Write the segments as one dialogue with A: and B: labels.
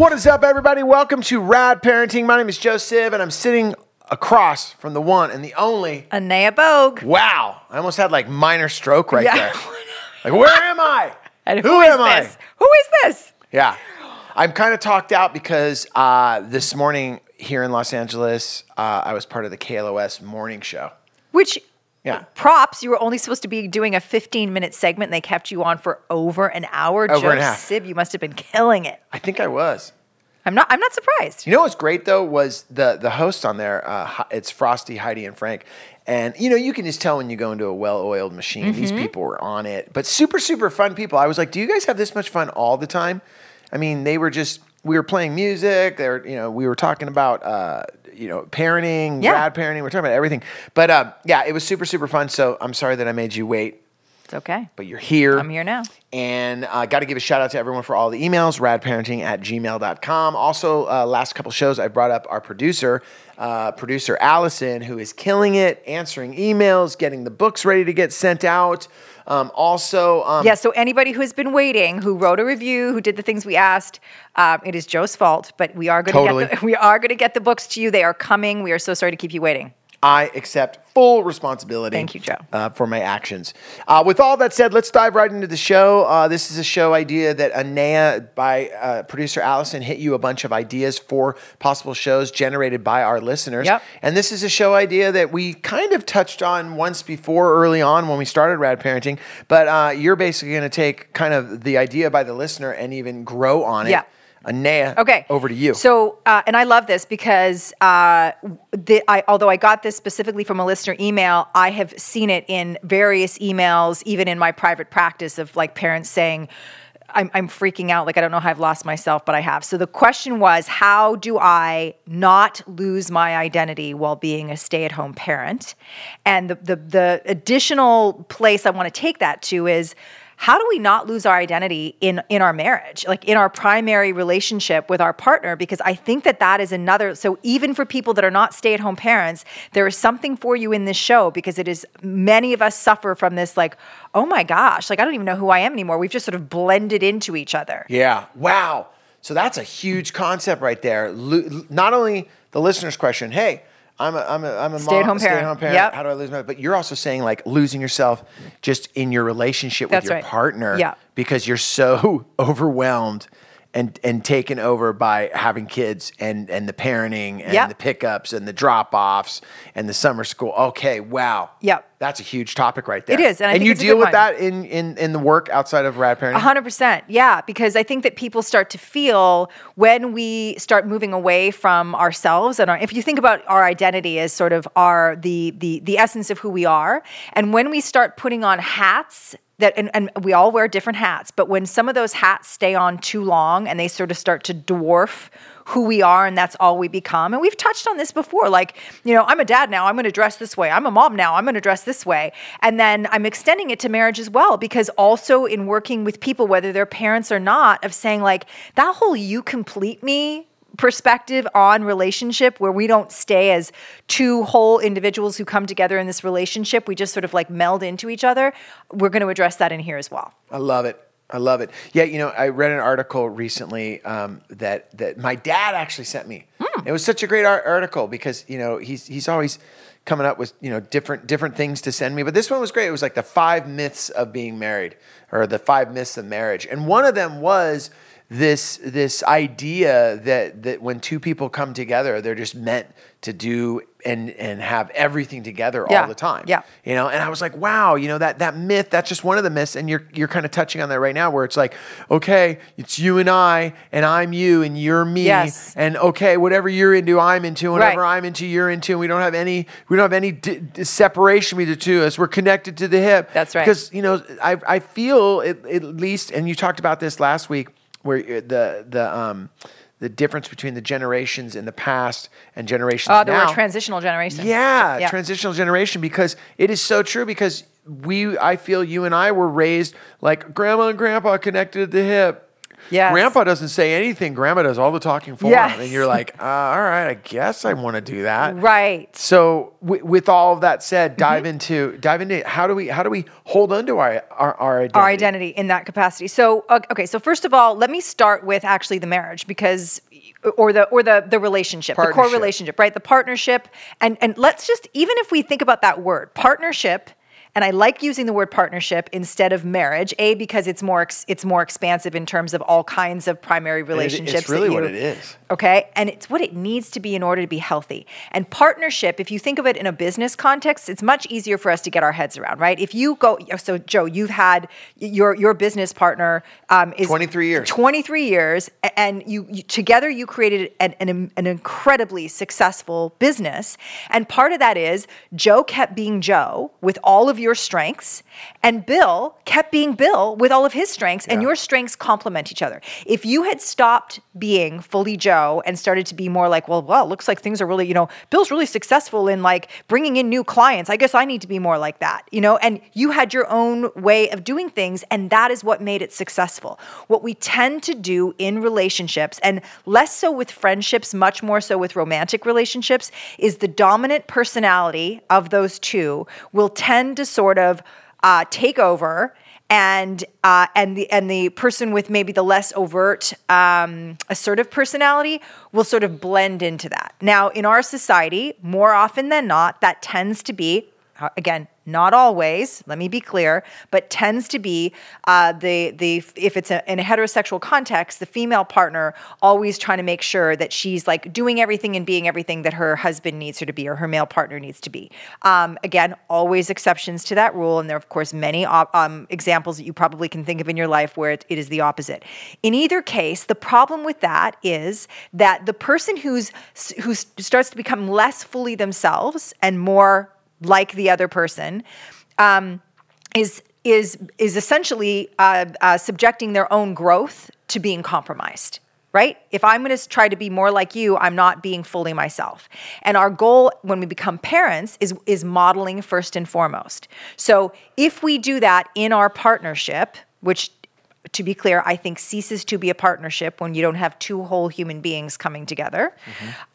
A: What is up, everybody? Welcome to Rad Parenting. My name is Joe Sib, and I'm sitting across from the one and the only.
B: Anea Bogue.
A: Wow, I almost had like minor stroke right
B: Yeah.
A: there. Like, where am I?
B: And
A: Who
B: is
A: am I?
B: this? Who is this?
A: Yeah, I'm kind of talked out because uh, this morning here in Los Angeles, uh, I was part of the KLOS morning show.
B: Which
A: Yeah.
B: props, you were only supposed to be doing a 15 minute segment and they kept you on for over an hour.
A: Over
B: Joe. Sib, you must have been killing it.
A: I think I was.
B: I'm not I'm not surprised.
A: You know what's great though was the the host on there. Uh, it's Frosty, Heidi, and Frank, and you know you can just tell when you go into a well-oiled machine. These
B: Mm-hmm.
A: people were on it, but super super fun people. I was like, do you guys have this much fun all the time? I mean, they were just we were playing music. They were you know we were talking about uh, you know parenting,
B: Yeah.
A: rad parenting. We are talking about everything. But um, yeah, it was super super fun. So I'm sorry that I made you wait,
B: It's okay.
A: but you're here.
B: I'm here now.
A: And uh, got to give a shout out to everyone for all the emails, radparenting at gmail.com. Also, uh, last couple shows, I brought up our producer, uh, producer Allison, who is killing it, answering emails, getting the books ready to get sent out. Um, also, um,
B: Yeah, so anybody who has been waiting, who wrote a review, who did the things we asked, um, it is Joe's fault. But we are going to
A: Totally.
B: get the, we are going to get the books to you. They are coming. We are so sorry to keep you waiting.
A: I accept full responsibility.
B: Thank you, Joe.
A: Uh, for my actions. Uh, with all that said, let's dive right into the show. Uh, this is a show idea that Anea by uh, producer Allison hit you a bunch of ideas for possible shows generated by our listeners.
B: Yep.
A: And this is a show idea that we kind of touched on once before early on when we started Rad Parenting. But uh, you're basically going to take kind of the idea by the listener and even grow on it. Anea,
B: Okay.
A: over to you.
B: So, uh, and I love this because uh, the, I, although I got this specifically from a listener email, I have seen it in various emails, even in my private practice of like parents saying, I'm, I'm freaking out. Like, I don't know how I've lost myself, but I have. So the question was, how do I not lose my identity while being a stay at home parent? And the, the, the additional place I want to take that to is, how do we not lose our identity in in our marriage like in our primary relationship with our partner because i think that that is another so even for people that are not stay-at-home parents there is something for you in this show because it is many of us suffer from this like oh my gosh like i don't even know who i am anymore we've just sort of blended into each other
A: Yeah. Wow. So that's a huge concept right there. Not only the listener's question, hey, I'm a, I'm a, I'm a
B: Stay-at-home
A: mom,
B: parent.
A: stay-at-home parent.
B: Yep.
A: How do I lose my? But you're also saying like losing yourself just in your relationship with
B: That's
A: your
B: right.
A: partner,
B: Yeah.
A: because you're so overwhelmed and and taken over by having kids and and the parenting and
B: Yep.
A: the pickups and the drop offs and the summer school. Okay, wow.
B: Yep.
A: That's a huge topic right there.
B: It is, and think
A: you deal with
B: one.
A: that in in in the work outside of rad parenting.
B: Hundred percent, yeah. Because I think that people start to feel when we start moving away from ourselves, and our, if you think about our identity as sort of our the the the essence of who we are, and when we start putting on hats that, and, and we all wear different hats, but when some of those hats stay on too long and they sort of start to dwarf who we are and that's all we become. And we've touched on this before. Like, you know, I'm a dad now, I'm going to dress this way. I'm a mom now, I'm going to dress this way. And then I'm extending it to marriage as well because also in working with people whether they're parents or not of saying like that whole you complete me perspective on relationship where we don't stay as two whole individuals who come together in this relationship we just sort of like meld into each other we're going to address that in here as well
A: I love it. I love it. Yeah, you know, I read an article recently um, that that my dad actually sent me. It was such a great ar- article because you know he's he's always coming up with you know different different things to send me, but this one was great. It was like the five myths of being married or the five myths of marriage, and one of them was this this idea that that when two people come together, they're just meant to do and and have everything together
B: Yeah,
A: all the time.
B: yeah.
A: You know, and I was like, wow, you know, that that myth, that's just one of the myths. And you're you're kind of touching on that right now where it's like, okay, it's you and I, and I'm you and you're me.
B: Yes.
A: And okay, whatever you're into, I'm into, and whatever
B: Right.
A: I'm into, you're into. And we don't have any we don't have any d- d- separation between the two of us. We're connected to the hip.
B: That's right.
A: Because, you know, I I feel at, at least, and you talked about this last week, where uh, the the um the difference between the generations in the past and generations
B: oh there
A: now.
B: were transitional generations
A: Yeah,
B: Yeah.
A: transitional generation because it is so true because we I feel you and I were raised like grandma and grandpa connected at the hip.
B: Yes.
A: Grandpa doesn't say anything. Grandma does all the talking for
B: Yes.
A: him. And you're like, uh, all right, I guess I want to do that.
B: Right.
A: So w- with all of that said, dive into dive into how do we how do we hold on to our our, our identity?
B: our identity in that capacity. So okay, so first of all, let me start with actually the marriage because or the or the the relationship, the core relationship, right? The partnership and and let's just even if we think about that word, partnership and I like using the word partnership instead of marriage. A because it's more ex- it's more expansive in terms of all kinds of primary
A: it-
B: relationships.
A: It's really
B: that
A: what it is.
B: Okay. And it's what it needs to be in order to be healthy. And partnership, if you think of it in a business context, it's much easier for us to get our heads around, right? If you go, so Joe, you've had your your business partner um, is
A: 23 years.
B: 23 years, and you, you together you created an, an, an incredibly successful business. And part of that is Joe kept being Joe with all of your strengths, and Bill kept being Bill with all of his strengths, and your strengths complement each other. If you had stopped being fully Joe and started to be more like, well, well, looks like things are really, you know, Bill's really successful in like bringing in new clients. I guess I need to be more like that, you know, and you had your own way of doing things, and that is what made it successful. What we tend to do in relationships, and less so with friendships, much more so with romantic relationships, is the dominant personality of those two will tend to sort of uh, take over and uh, and the and the person with maybe the less overt um, assertive personality will sort of blend into that. Now, in our society, more often than not, that tends to be uh, again not always. Let me be clear, but tends to be uh, the the if it's a, in a heterosexual context, the female partner always trying to make sure that she's like doing everything and being everything that her husband needs her to be or her male partner needs to be. Um, again, always exceptions to that rule, and there are of course many op- um, examples that you probably can think of in your life where it, it is the opposite. In either case, the problem with that is that the person who's who starts to become less fully themselves and more like the other person um, is is is essentially uh, uh, subjecting their own growth to being compromised right? If i'm going to try to be more like you i'm not being fully myself. And our goal when we become parents is is modeling first and foremost. So if we do that in our partnership which to be clear, I think ceases to be a partnership when you don't have two whole human beings coming together.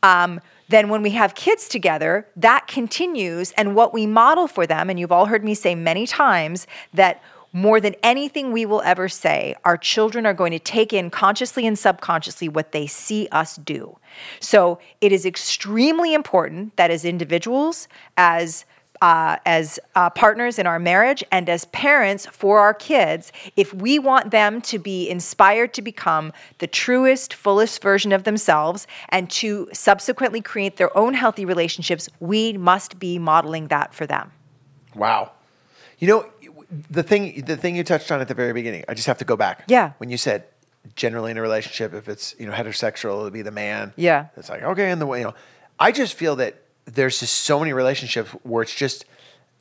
B: Um, then, when we have kids together, that continues. And what we model for them, and you've all heard me say many times that more than anything we will ever say, our children are going to take in consciously and subconsciously what they see us do. So, it is extremely important that as individuals, as uh, as uh, partners in our marriage and as parents for our kids, if we want them to be inspired to become the truest, fullest version of themselves and to subsequently create their own healthy relationships, we must be modeling that for them.
A: Wow. You know, the thing the thing you touched on at the very beginning, I just have to go back.
B: Yeah.
A: When you said generally in a relationship, if it's you know heterosexual, it'll be the man.
B: Yeah.
A: It's like okay, and the way you know, I just feel that there's just so many relationships where it's just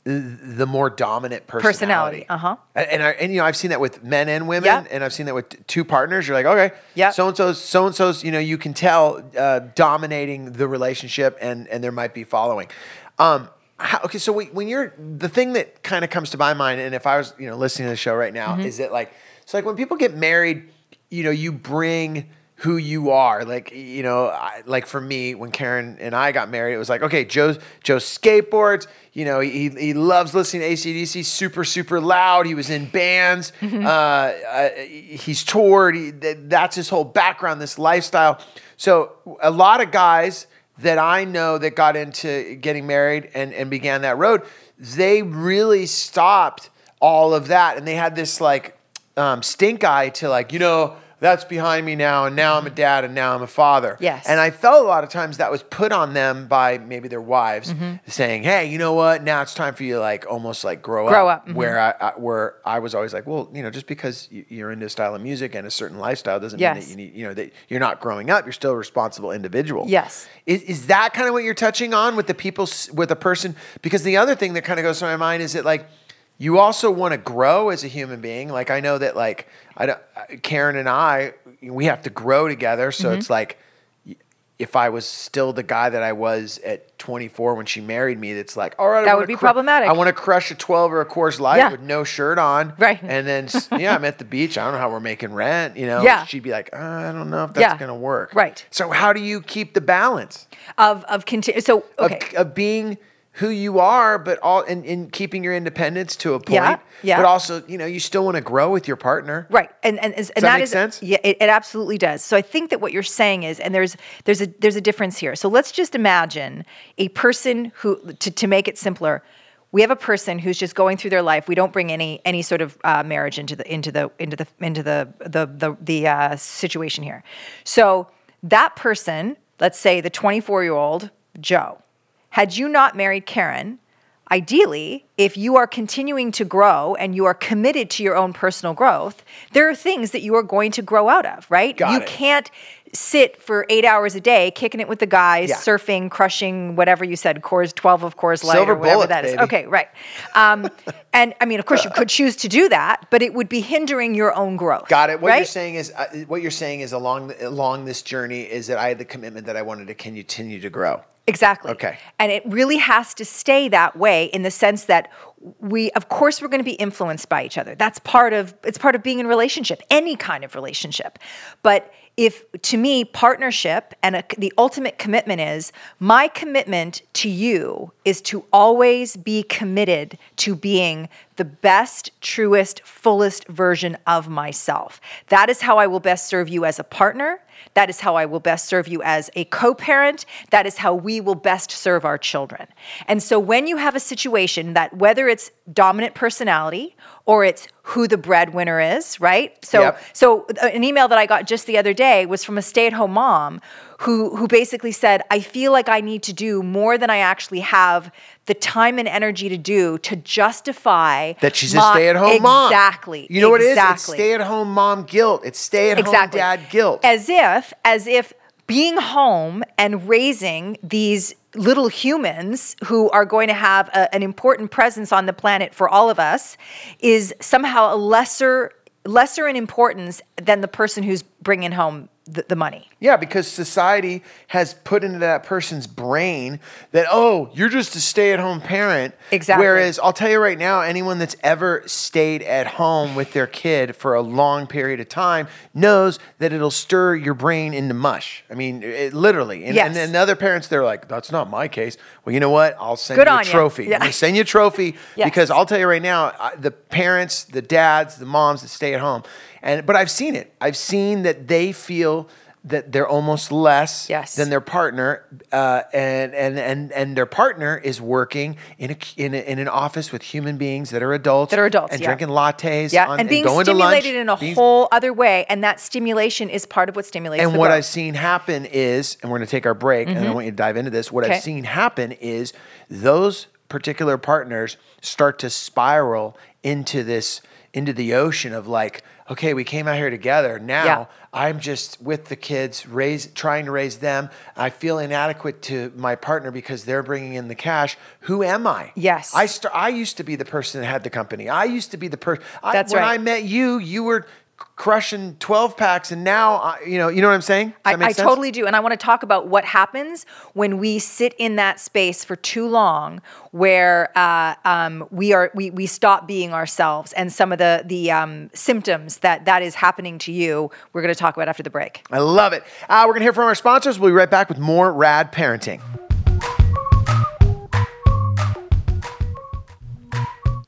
A: the more dominant personality.
B: Personality, uh-huh.
A: And and, I, and you know, I've seen that with men and women,
B: Yeah.
A: and I've seen that with two partners. You're like, okay,
B: Yeah.
A: so and so's, so and so's. You know, you can tell uh, dominating the relationship, and and there might be following. Um, how, okay, so we, when you're the thing that kind of comes to my mind, and if I was you know listening to the show right now,
B: Mm-hmm.
A: is that like it's like when people get married, you know, you bring who you are. Like you know, I, like for me, when Karen and I got married, it was like okay, Joe Joe skateboards. You know, he he loves listening to ACDC, super super loud. He was in bands.
B: Mm-hmm.
A: Uh, uh, he's toured. He, that's his whole background, this lifestyle. So a lot of guys that I know that got into getting married and, and began that road, they really stopped all of that. And they had this like um, stink eye to like, you know, that's behind me now. And now I'm a dad and now I'm a father.
B: Yes.
A: And I felt a lot of times that was put on them by maybe their wives
B: Mm-hmm.
A: saying, hey, you know what? Now it's time for you to like almost like grow, up."
B: Grow
A: up.
B: up, mhm.
A: Where I, I, where I was always like, well, you know, just because you- you're into a style of music and a certain lifestyle doesn't mean that you need, you know, that you're not growing up. You're still a responsible individual.
B: Yes.
A: Is, is that kind of what you're touching on with the people, with a person? Because the other thing that kind of goes through my mind is that like, you also want to grow as a human being. Like I know that like I don't, Karen and I, we have to grow together. So
B: Mm-hmm.
A: it's like, if I was still the guy that I was at 24 when she married me, that's like, all right,
B: That would be
A: cru-
B: problematic.
A: I want to crush a 12 or a Coors Light
B: Yeah.
A: with no shirt on,
B: Right.
A: And then yeah, I'm at the beach. I don't know how we're making rent. You know,
B: Yeah.
A: She'd be like, uh, I don't know if that's
B: Yeah.
A: gonna work.
B: Right.
A: So how do you keep the balance
B: Of of continue. So
A: of,
B: okay.
A: of being who you are, but all and, and keeping your independence to a point.
B: Yeah, yeah.
A: But also, you know, you still want to grow with your partner.
B: Right, and and, and
A: that
B: that
A: make
B: is-
A: sense?
B: Yeah, it, it absolutely does. So I think that what you're saying is, and there's there's a there's a difference here. So let's just imagine a person who, to, to make it simpler, we have a person who's just going through their life. We don't bring any any sort of uh, marriage into the into the into the into the the the, the uh, situation here. So that person, let's say the 24 year old Joe, had you not married Karen, ideally, if you are continuing to grow and you are committed to your own personal growth, there are things that you are going to grow out of, right?
A: Got
B: you
A: it.
B: can't sit for eight hours a day kicking it with the guys,
A: Yeah.
B: surfing, crushing, whatever you said, Coors 12 of course light
A: Silver
B: or whatever
A: bullets,
B: that is.
A: baby.
B: Okay, right. Um, and I mean, of course, you could choose to do that, but it would be hindering your own growth.
A: Got it. What
B: right?
A: you're saying is, uh, what you're saying is along the, along this journey is that I had the commitment that I wanted to continue to grow.
B: Exactly.
A: Okay.
B: And it really has to stay that way in the sense that we of course we're going to be influenced by each other. That's part of it's part of being in relationship, any kind of relationship. But if to me partnership and a, the ultimate commitment is my commitment to you is to always be committed to being the best, truest, fullest version of myself. That is how I will best serve you as a partner. That is how I will best serve you as a co parent. That is how we will best serve our children. And so, when you have a situation that whether it's dominant personality or it's who the breadwinner is, right? So,
A: Yep.
B: so uh, an email that I got just the other day was from a stay at home mom who, who basically said, I feel like I need to do more than I actually have the time and energy to do to justify
A: That she's a stay at home mom.
B: Exactly.
A: You know what it is? It's stay at home mom guilt. It's stay at home
B: exactly.
A: dad guilt.
B: As if, as if being home and raising these little humans who are going to have a- an important presence on the planet for all of us is somehow a lesser lesser in importance than the person who's bringing home the, the money.
A: Yeah, because society has put into that person's brain that, oh, you're just a stay at home parent.
B: Exactly.
A: Whereas I'll tell you right now, anyone that's ever stayed at home with their kid for a long period of time knows that it'll stir your brain into mush. I mean, it, literally. And,
B: Yes.
A: and then other parents, they're like, that's not my case. Well, you know what? I'll send
B: Good
A: you a
B: on you.
A: trophy.
B: Yeah.
A: I'm going to send you a trophy
B: Yes.
A: because I'll tell you right now, I, the parents, the dads, the moms that stay at home, and but I've seen it. I've seen that they feel that they're almost less
B: Yes.
A: than their partner, uh, and and and and their partner is working in a, in, a, in an office with human beings that are adults,
B: That are adults,
A: and
B: yeah.
A: drinking lattes,
B: Yeah,
A: on-
B: and being
A: going to lunch,
B: stimulated in a
A: being-
B: whole other way, and that stimulation is part of what stimulates.
A: and what
B: growth.
A: I've seen happen is, and we're going to take our break, and I want you to dive into this. What
B: Mm-hmm. Okay.
A: I've seen happen is those particular partners start to spiral into this into the ocean of like, okay, we came out here together. Now
B: Yeah.
A: I'm just with the kids, raise trying to raise them. I feel inadequate to my partner because they're bringing in the cash. Who am I?
B: Yes.
A: I st- I used to be the person that had the company. I used to be the person.
B: That's
A: when
B: right.
A: I met you, you were crushing 12 packs and now I, you know you know what i'm saying
B: I, I totally do. And I want to talk about what happens when we sit in that space for too long where uh, um, we are we, we stop being ourselves and some of the the um, symptoms that that is happening to you we're going to talk about after the break.
A: I love it. Uh, we're going to hear from our sponsors. We'll be right back with more rad parenting.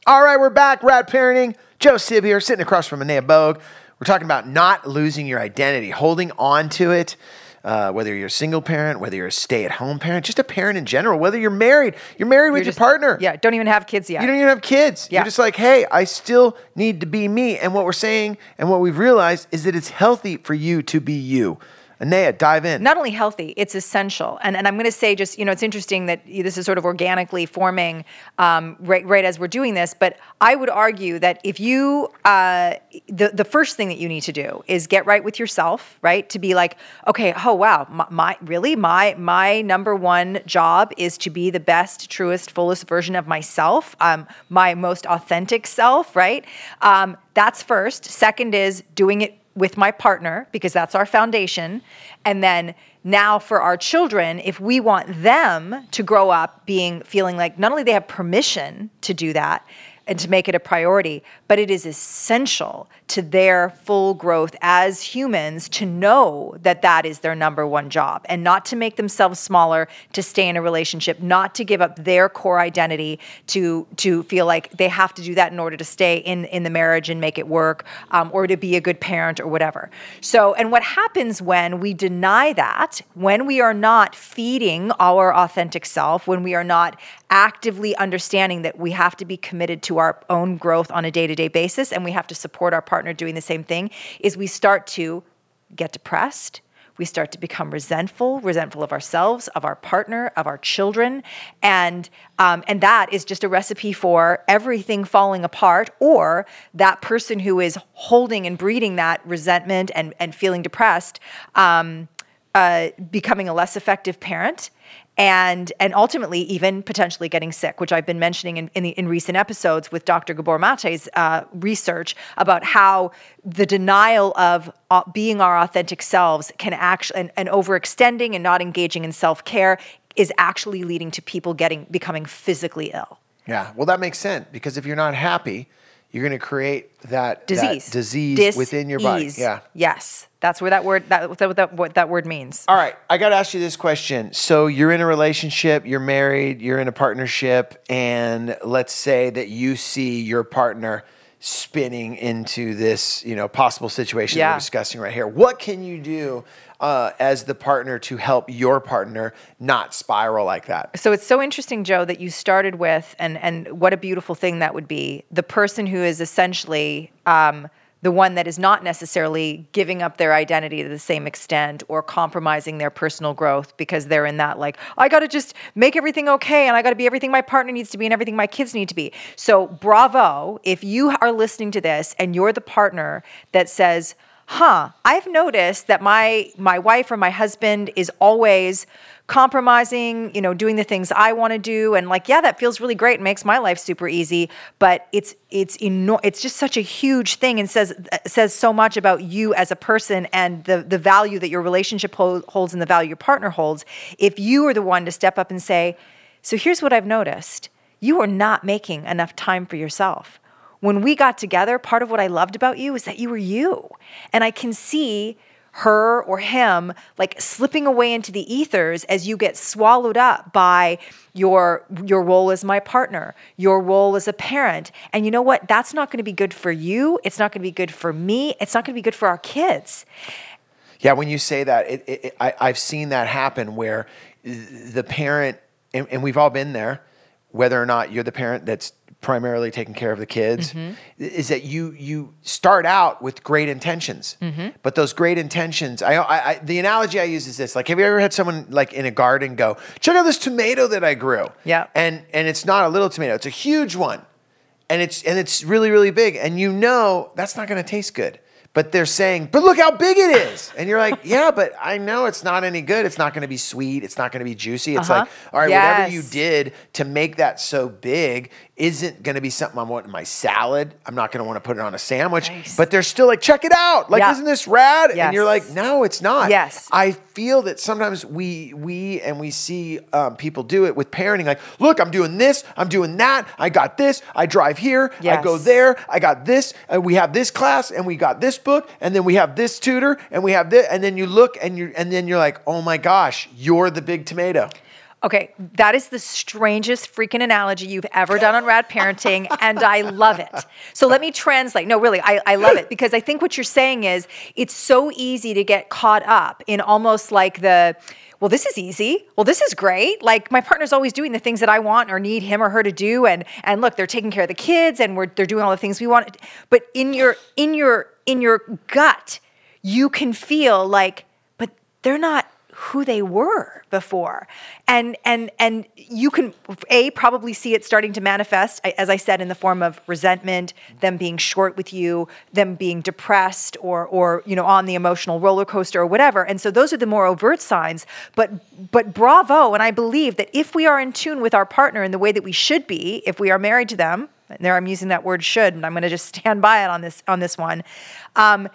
A: All right, we're back. Rad parenting. Joe Sib here, sitting across from Anea Bogue. We're talking about not losing your identity, holding on to it. Uh, whether you're a single parent, whether you're a stay-at-home parent, just a parent in general, whether you're married, you're married with
B: You're
A: your
B: just-
A: partner.
B: Yeah, don't even have kids yet.
A: You don't even have kids.
B: Yeah.
A: You're just like, hey, I still need to be me. And what we're saying and what we've realized is that it's healthy for you to be you. Anea, dive in.
B: not only healthy, it's essential. And, and I'm going to say just, you know, it's interesting that this is sort of organically forming um, right, right as we're doing this. But I would argue that if you, uh, the, the first thing that you need to do is get right with yourself, right? To be like, okay, oh, wow, my, my really, my, my number one job is to be the best, truest, fullest version of myself, um, my most authentic self, right? Um, that's first. Second is doing it with my partner because that's our foundation. And then now for our children, if we want them to grow up being feeling like not only they have permission to do that, and to make it a priority, but it is essential to their full growth as humans to know that that is their number one job and not to make themselves smaller to stay in a relationship, not to give up their core identity to to feel like they have to do that in order to stay in in the marriage and make it work um, or to be a good parent or whatever. So, and what happens when we deny that, when we are not feeding our authentic self, when we are not actively understanding that we have to be committed to our own growth on a day to day basis and we have to support our partner doing the same thing, is we start to get depressed. We start to become resentful, resentful of ourselves, of our partner, of our children, and um, and that is just a recipe for everything falling apart, or that person who is holding and breeding that resentment and and feeling depressed, um, uh, becoming a less effective parent and and ultimately even potentially getting sick, which I've been mentioning in in, the, in recent episodes with Dr. Gabor Mate's uh, research about how the denial of uh, being our authentic selves can actually and, and overextending and not engaging in self care is actually leading to people getting becoming physically ill.
A: Yeah, well, that makes sense because if you're not happy, you're going to create that
B: disease,
A: that disease
B: Dis-ease.
A: within your body. Yeah.
B: Yes, that's where that word that that, that what that word means.
A: All right, I got to ask you this question. So you're in a relationship, you're married, you're in a partnership, and let's say that you see your partner spinning into this, you know, possible situation
B: Yeah.
A: we're discussing right here. What can you do uh, as the partner to help your partner not spiral like that?
B: So it's so interesting, Joe, that you started with, and and what a beautiful thing that would be. The person who is essentially um, the one that is not necessarily giving up their identity to the same extent or compromising their personal growth because they're in that like I got to just make everything okay and I got to be everything my partner needs to be and everything my kids need to be. So bravo if you are listening to this and you're the partner that says huh i've noticed that my my wife or my husband is always compromising you know doing the things i want to do. And like yeah that feels really great. And makes my life super easy. But it's it's eno- it's just such a huge thing and says says so much about you as a person and the the value that your relationship hol- holds and the value your partner holds. If you are the one to step up and say so here's what i've noticed. You are not making enough time for yourself. When we got together, part of what I loved about you is that you were you. And I can see her or him like slipping away into the ethers as you get swallowed up by your your role as my partner, your role as a parent. And you know what? That's not going to be good for you. It's not going to be good for me. It's not going to be good for our kids.
A: Yeah, when you say that, it, it, it, I, I've seen that happen where the parent, and, and we've all been there, whether or not you're the parent that's primarily taking care of the kids, mm-hmm. is that you you start out with great intentions, mm-hmm. but those great intentions. I, I, I the analogy I use is this: like, have you ever had someone like in a garden go, "Check out this tomato that I grew,"
B: Yeah.
A: and and it's not a little tomato; it's a huge one. And it's and it's really really big. And you know that's not going to taste good but they're saying but look how big it is. And you're like yeah but i know it's not any good. It's not going to be sweet. It's not going to be juicy. It's
B: Uh-huh.
A: like all right whatever you did to make that so big isn't going to be something i want in my salad. I'm not going to want to put it on a sandwich.
B: Nice.
A: but they're still like check it out. Like
B: Yeah.
A: isn't this rad? And you're like no it's not.
B: Yes.
A: i feel that sometimes we we and we see um, people do it with parenting like look i'm doing this. I'm doing that. I got this. I drive here. I go there. I got this. And we have this class and we got this and then we have this tutor and we have this and then you look and you and then you're like oh my gosh you're the big tomato
B: Okay, that is the strangest freaking analogy you've ever done on Rad Parenting, and I love it. So let me translate. No, really, I, I love it because I think what you're saying is it's so easy to get caught up in almost like the, well, this is easy. Well, this is great. Like my partner's always doing the things that I want or need him or her to do, and and look, they're taking care of the kids and we're they're doing all the things we want. But in your in your in your gut, you can feel like, but they're not who they were before. And and and you can a probably see it starting to manifest as i said in the form of resentment them being short with you them being depressed or or you know on the emotional roller coaster or whatever. And so those are the more overt signs. But but bravo and i believe that if we are in tune with our partner in the way that we should be if we are married to them there i'm using that word should and i'm going to just stand by it on this on this one. Um,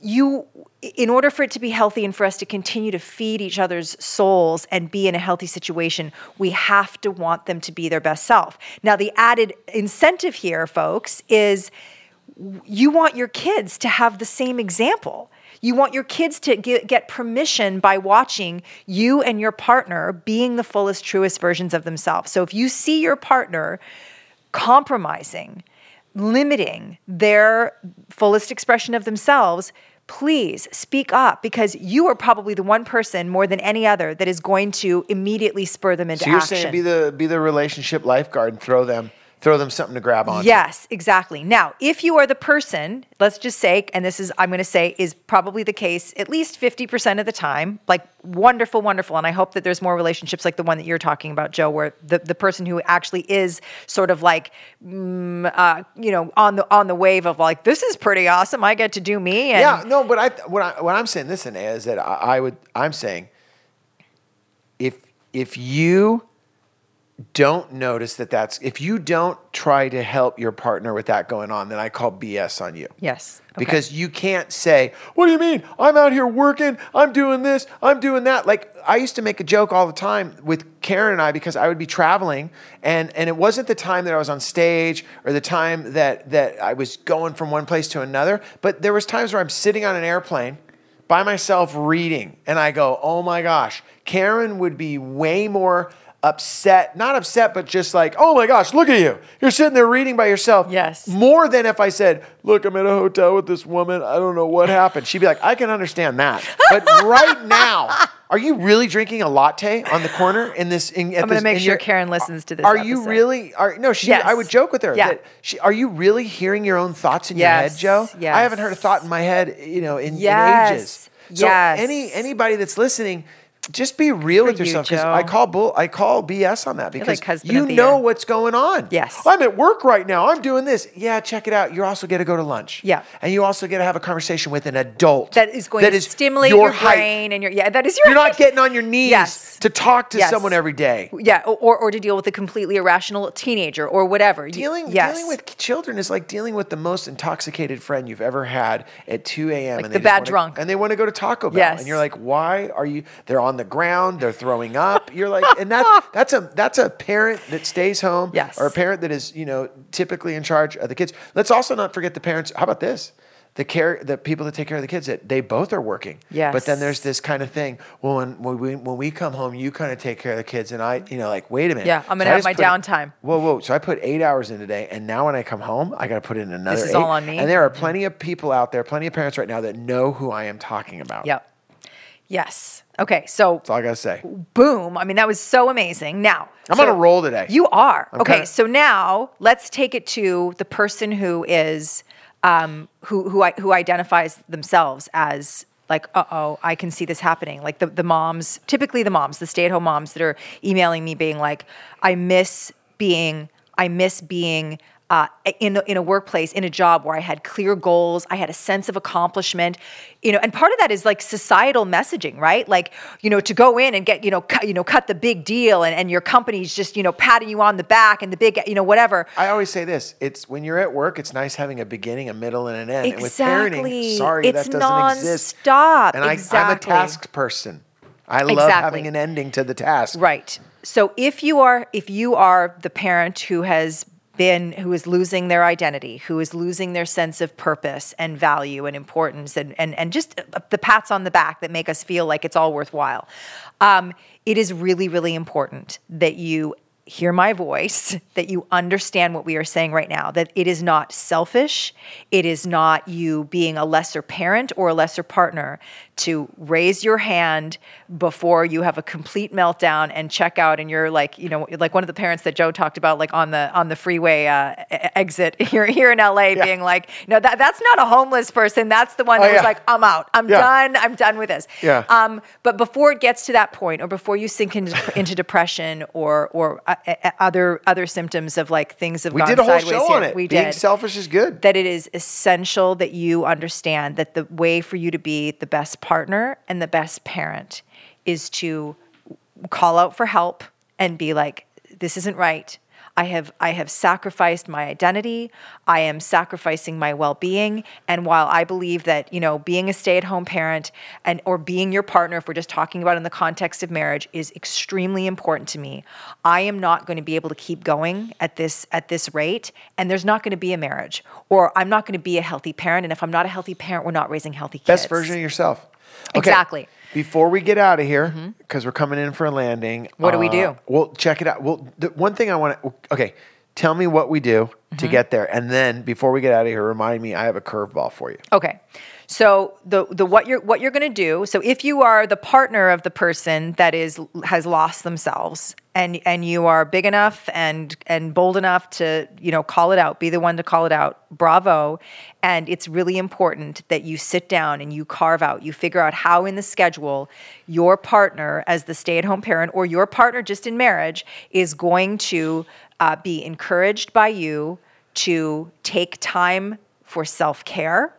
B: you in order for it to be healthy and for us to continue to feed each other's souls and be in a healthy situation we have to want them to be their best self. Now the added incentive here folks is you want your kids to have the same example. You want your kids to get, get permission by watching you and your partner being the fullest truest versions of themselves. So if you see your partner compromising limiting their fullest expression of themselves, please speak up because you are probably the one person more than any other that is going to immediately spur them into
A: So you're
B: action.
A: saying be the be the relationship lifeguard and throw them throw them something to grab on.
B: Yes, exactly. Now, if you are the person, let's just say, and this is, I'm going to say, is probably the case at least 50% of the time, like wonderful, wonderful. And I hope that there's more relationships like the one that you're talking about, Joe, where the, the person who actually is sort of like, mm, uh, you know, on the on the wave of like, this is pretty awesome. I get to do me. And
A: Yeah, no, but I what I what I'm saying, listen, is that I, I would I'm saying if if you don't notice that that's if you don't try to help your partner with that going on, then I call BS on you.
B: Yes. okay.
A: Because you can't say, What do you mean? I'm out here working, I'm doing this, I'm doing that. Like I used to make a joke all the time with Karen and I because I would be traveling and and it wasn't the time that I was on stage or the time that that I was going from one place to another, but there was times where I'm sitting on an airplane by myself reading and I go, "Oh my gosh, Karen would be way more upset, not upset, but just like, oh my gosh, look at you. You're sitting there reading by yourself.
B: Yes.
A: More than if I said, look, I'm in a hotel with this woman. I don't know what happened. She'd be like, I can understand that. But right now, are you really drinking a latte on the corner in this? In, at
B: I'm gonna make sure
A: your-
B: Karen listens to this
A: Are you really? Are no? She.
B: Yes.
A: I would joke with her.
B: Yeah.
A: That she, are you really hearing your own thoughts in
B: Yes,
A: your head, Joe? Yes. I haven't heard a thought in my head, you know, in, in
B: Yes,
A: ages. So
B: yes.
A: any anybody that's listening, just be real
B: For
A: with yourself. Because
B: Joe.
A: I call bull, I call BS on that because
B: like
A: you know
B: year.
A: what's going on.
B: Yes.
A: I'm at work right now. I'm doing this. Yeah, check it out. You also get to go to lunch.
B: Yeah.
A: and you also get to have a conversation with an adult
B: that is going
A: that
B: to
A: is
B: stimulate
A: your
B: your, brain and your yeah that is your
A: You're not getting on your knees
B: Yes.
A: to talk to
B: Yes.
A: someone every day.
B: yeah or, or to deal with a completely irrational teenager or whatever You-
A: Dealing,
B: yes.
A: dealing with children is like dealing with the most intoxicated friend you've ever had at 2 a.m. and they
B: the bad
A: wanna-
B: drunk.
A: And they want to go to Taco Bell.
B: Yes.
A: And you're like, why are you? They're on the ground. They're throwing up. You're like, and that's that's a that's a parent that stays home.
B: Yes.
A: Or a parent that is you know typically in charge of the kids. Let's also not forget the parents. How about this? The care, the people that take care of the kids, that they both are working.
B: Yes.
A: But then there's this kind of thing. Well, when, when we when we come home, you kind of take care of the kids, and I, you know, like, wait a minute.
B: Yeah, I'm gonna
A: I
B: have my
A: put-
B: downtime.
A: Whoa, whoa. So I put eight hours in today, and now when I come home, I got to put in another
B: This is
A: eight.
B: all on me?
A: And there are mm-hmm. plenty of people out there, plenty of parents right now that know who I am talking about.
B: yep yes. Okay so
A: That's all I got to say.
B: boom. I mean that was so amazing. Now
A: I'm
B: so
A: on a roll today.
B: you are.
A: I'm
B: okay
A: kinda-
B: so now let's take it to the person who is um, who who I, who identifies themselves as like uh-oh i can see this happening. Like the, the moms typically the moms the stay-at-home moms that are emailing me being like i miss being i miss being uh, in, a- in a workplace, in a job where I had clear goals, I had a sense of accomplishment, you know, and part of that is like societal messaging, right? Like, you know, to go in and get, you know, cut, you know, cut the big deal, and, and your company's just, you know, patting you on the back and the big, you know, whatever.
A: I always say this: it's when you're at work, it's nice having a beginning, a middle, and an end. And with
B: Exactly.
A: parenting, sorry,
B: It's
A: that doesn't exist.
B: nonstop.
A: And I, I'm a task person. I love
B: Exactly.
A: having an ending to the task.
B: Right. So if you are if you are the parent who has been who is losing their identity, who is losing their sense of purpose and value and importance and and, and just the pats on the back that make us feel like it's all worthwhile. Um, it is really, really important that you hear my voice, that you understand what we are saying right now, that it is not selfish, it is not you being a lesser parent or a lesser partner to raise your hand before you have a complete meltdown and check out and you're like, you know, like one of the parents that Joe talked about like on the on the freeway uh, exit here here in LA being like, no, that that's not a homeless person, that's the one that
A: Oh,
B: was like, I'm out. I'm
A: Yeah.
B: done. I'm done with this.
A: Yeah.
B: Um, but before it gets to that point, or before you sink into, into depression or or uh, other other symptoms of like things have
A: We
B: gone
A: did a whole
B: sideways
A: show
B: here,
A: on it.
B: we
A: Being
B: did.
A: selfish is good.
B: that it is essential that you understand that the way for you to be the best partner and the best parent is to call out for help and be like, "This isn't right." I have I have sacrificed my identity. I am sacrificing my well-being. And while I believe that, you know, being a stay-at-home parent and or being your partner, if we're just talking about in the context of marriage, is extremely important to me, I am not going to be able to keep going at this at this rate. And there's not going to be a marriage. Or I'm not going to be a healthy parent. And if I'm not a healthy parent, we're not raising healthy kids.
A: Best version of yourself. Okay,
B: Exactly.
A: Before we get out of here, because we're coming in for a landing.
B: Mm-hmm. What do we
A: uh,
B: do?
A: Well, check it out. Well, the one thing I want to. Okay, tell me what we do
B: Mm-hmm.
A: to get there, and then before we get out of here, remind me I have a curveball for you.
B: Okay. So the the what you're what you're going to do. So if you are the partner of the person that is has lost themselves and and you are big enough and and bold enough to, you know, call it out, be the one to call it out. Bravo. And it's really important that you sit down and you carve out, you figure out how in the schedule your partner as the stay-at-home parent or your partner just in marriage is going to uh, be encouraged by you to take time for self-care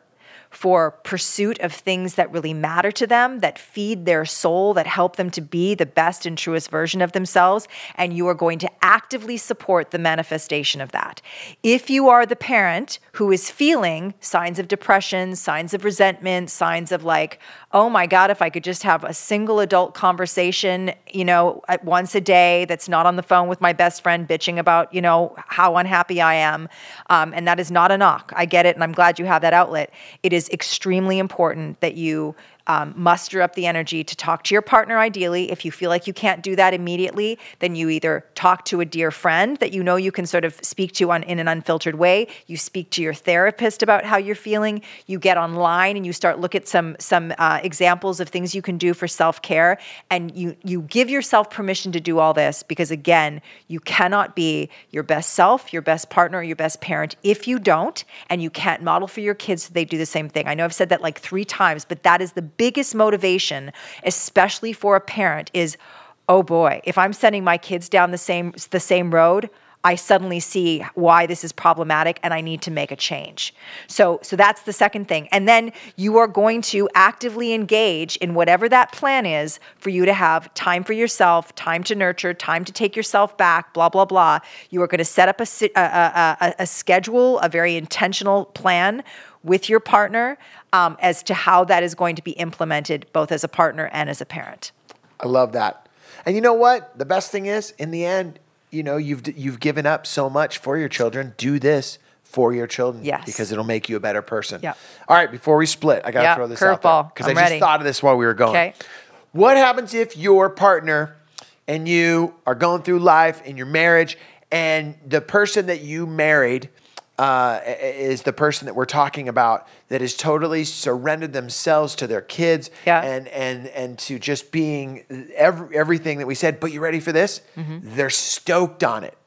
B: for pursuit of things that really matter to them, that feed their soul, that help them to be the best and truest version of themselves. And you are going to actively support the manifestation of that. If you are the parent who is feeling signs of depression, signs of resentment, signs of like, oh my God, if I could just have a single adult conversation, you know, once a day that's not on the phone with my best friend bitching about, you know, how unhappy I am. Um, and that is not a knock. I get it. And I'm glad you have that outlet. It is extremely important that you um, muster up the energy to talk to your partner ideally. If you feel like you can't do that immediately, then you either talk to a dear friend that you know you can sort of speak to on in an unfiltered way. You speak to your therapist about how you're feeling. You get online and you start look at some some uh, examples of things you can do for self care, and you you give yourself permission to do all this because again, you cannot be your best self, your best partner, your best parent if you don't, and you can't model for your kids so they do the same thing. I know I've said that like three times, but that is the biggest motivation, especially for a parent, is oh boy, if I'm sending my kids down the same the same road, I suddenly see why this is problematic and I need to make a change. So so that's the second thing. And then you are going to actively engage in whatever that plan is for you to have time for yourself, time to nurture, time to take yourself back, blah blah blah. You are going to set up a a, a, a, a schedule, a very intentional plan with your partner um, as to how that is going to be implemented both as a partner and as a parent.
A: I love that. And you know what? The best thing is, in the end, you know, you've you've given up so much for your children. Do this for your children,
B: Yes.
A: because it'll make you a better person.
B: Yeah.
A: All right, before we split, I got to
B: Yeah,
A: throw this out there
B: curveball.
A: because I
B: I'm
A: just thought of this while we were going.
B: Okay.
A: What happens if your partner and you are going through life in your marriage, and the person that you married uh, is the person that we're talking about that has totally surrendered themselves to their kids
B: Yeah.
A: and and and to just being every, everything that we said. But you ready for this?
B: Mm-hmm.
A: They're stoked on it.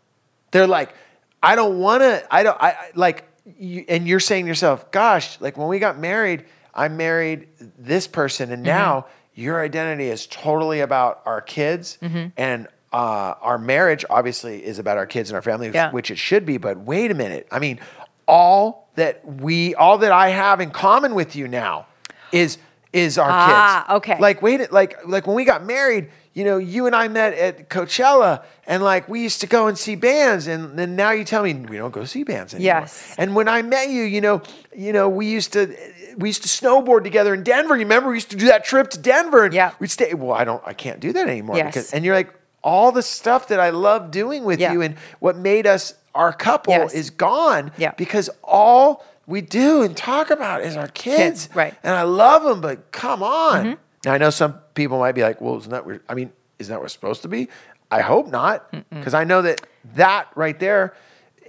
A: They're like, I don't want to. I don't. I I- like. You, and you're saying to yourself, "Gosh, like when we got married, I married this person,
B: Mm-hmm.
A: and now your identity is totally about our kids
B: Mm-hmm.
A: and." Uh, our marriage obviously is about our kids and our family,
B: Yeah.
A: which it should be. But wait a minute. I mean, all that we, all that I have in common with you now, is is our kids.
B: Ah,
A: kids.
B: okay.
A: Like wait, like like when we got married, you know, you and I met at Coachella, and like we used to go and see bands, and then now you tell me we don't go see bands anymore.
B: Yes.
A: And when I met you, you know, you know, we used to we used to snowboard together in Denver. You remember we used to do that trip to Denver, and
B: Yeah.
A: we'd stay. Well, I don't, I can't do that anymore
B: Yes.
A: because, and you're like all the stuff that I love doing with
B: Yeah.
A: you, and what made us our couple
B: Yes.
A: is gone.
B: Yeah.
A: Because all we do and talk about is our kids.
B: Kids, right.
A: And I love them, but come on. Mm-hmm. Now I know some people might be like, "Well, isn't that? Weird? I mean, isn't that what we're supposed to be?" I hope not, because I know that that right there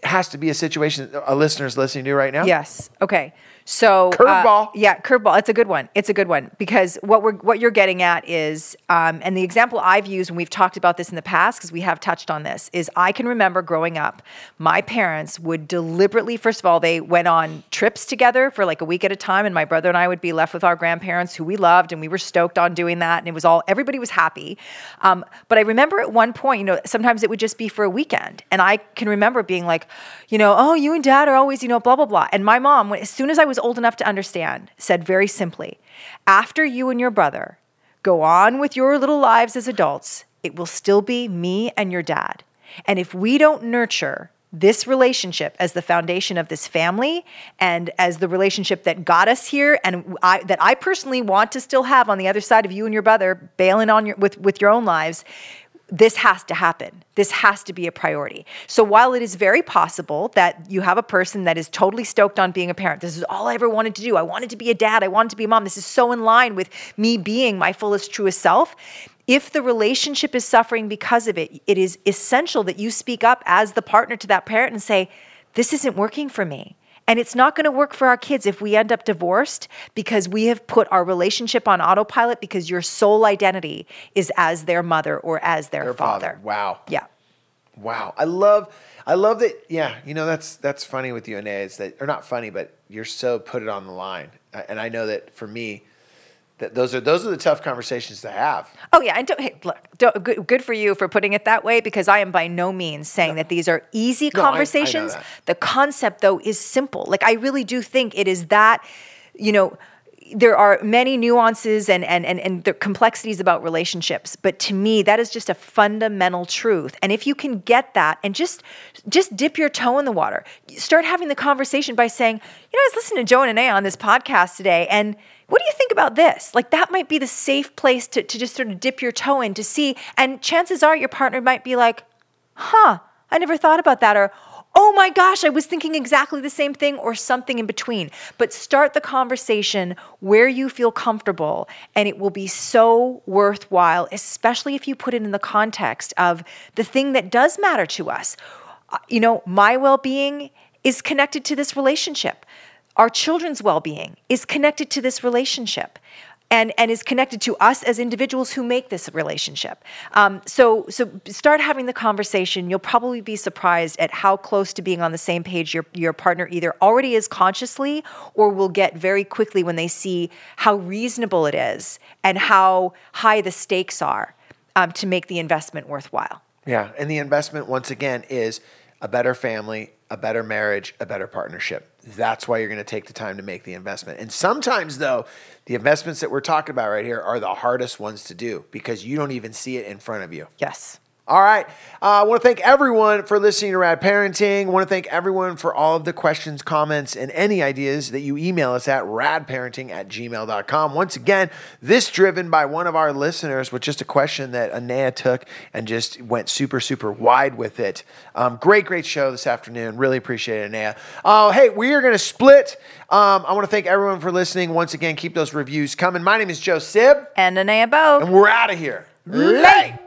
A: has to be a situation a listener's listening to right now.
B: Yes. Okay. So uh, yeah, curveball. It's a good one. It's a good one because what we're what you're getting at is, um, and the example I've used when we've talked about this in the past, because we have touched on this, is I can remember growing up, my parents would deliberately, first of all, they went on trips together for like a week at a time, and my brother and I would be left with our grandparents who we loved, and we were stoked on doing that, and it was all everybody was happy. Um, but I remember at one point, you know, sometimes it would just be for a weekend, and I can remember being like, you know, oh, you and dad are always, you know, blah blah blah, and my mom, as soon as I was old enough to understand, said very simply, after you and your brother go on with your little lives as adults, it will still be me and your dad. And if we don't nurture this relationship as the foundation of this family and as the relationship that got us here and I, that I personally want to still have on the other side of you and your brother bailing on your with with your own lives this has to happen. This has to be a priority. So while it is very possible that you have a person that is totally stoked on being a parent, this is all I ever wanted to do. I wanted to be a dad. I wanted to be a mom. This is so in line with me being my fullest, truest self. If the relationship is suffering because of it, it is essential that you speak up as the partner to that parent and say, This isn't working for me. And it's not going to work for our kids if we end up divorced because we have put our relationship on autopilot because your sole identity is as their mother or as their,
A: Their
B: father.
A: father. Wow.
B: Yeah.
A: Wow. I love I love that yeah, you know that's that's funny with you and is that or not funny, but you're so put it on the line. And I know that for me that those are those are the tough conversations to have.
B: Oh yeah, and don't, hey, look, don't, good, good for you for putting it that way because I am by no means saying that these are easy
A: No, I- I
B: conversations.
A: that.
B: the concept though is simple. Like I really do think it is that, you know, there are many nuances and and and, and the complexities about relationships, but to me that is just a fundamental truth. And if you can get that and just just dip your toe in the water, start having the conversation by saying, you know, I was listening to Joe and Anea on this podcast today, and what do you think about this? Like that might be the safe place to, to just sort of dip your toe in to see. And chances are your partner might be like, huh, I never thought about that. Or, oh my gosh, I was thinking exactly the same thing, or something in between. But start the conversation where you feel comfortable, and it will be so worthwhile, especially if you put it in the context of the thing that does matter to us. Uh, You know, my well being is connected to this relationship our children's well-being is connected to this relationship and, and is connected to us as individuals who make this relationship. Um, so, so start having the conversation. You'll probably be surprised at how close to being on the same page your, your partner either already is consciously or will get very quickly when they see how reasonable it is and how high the stakes are um, to make the investment worthwhile.
A: Yeah, and the investment once again is a better family, a better marriage, a better partnership. That's why you're going to take the time to make the investment. And sometimes though, the investments that we're talking about right here are the hardest ones to do because you don't even see it in front of you.
B: yes
A: All right. Uh, I want to thank everyone for listening to Rad Parenting. I want to thank everyone for all of the questions, comments, and any ideas that you email us at radparenting at gmail.com. Once again, this driven by one of our listeners with just a question that Anea took and just went super, super wide with it. Um, great, great show this afternoon. Really appreciate it, Anea. Uh, hey, we are going to split. Um, I want to thank everyone for listening. Once again, keep those reviews coming. My name is Joe Sib,
B: and Anea Bo.
A: and we're out of here. Late.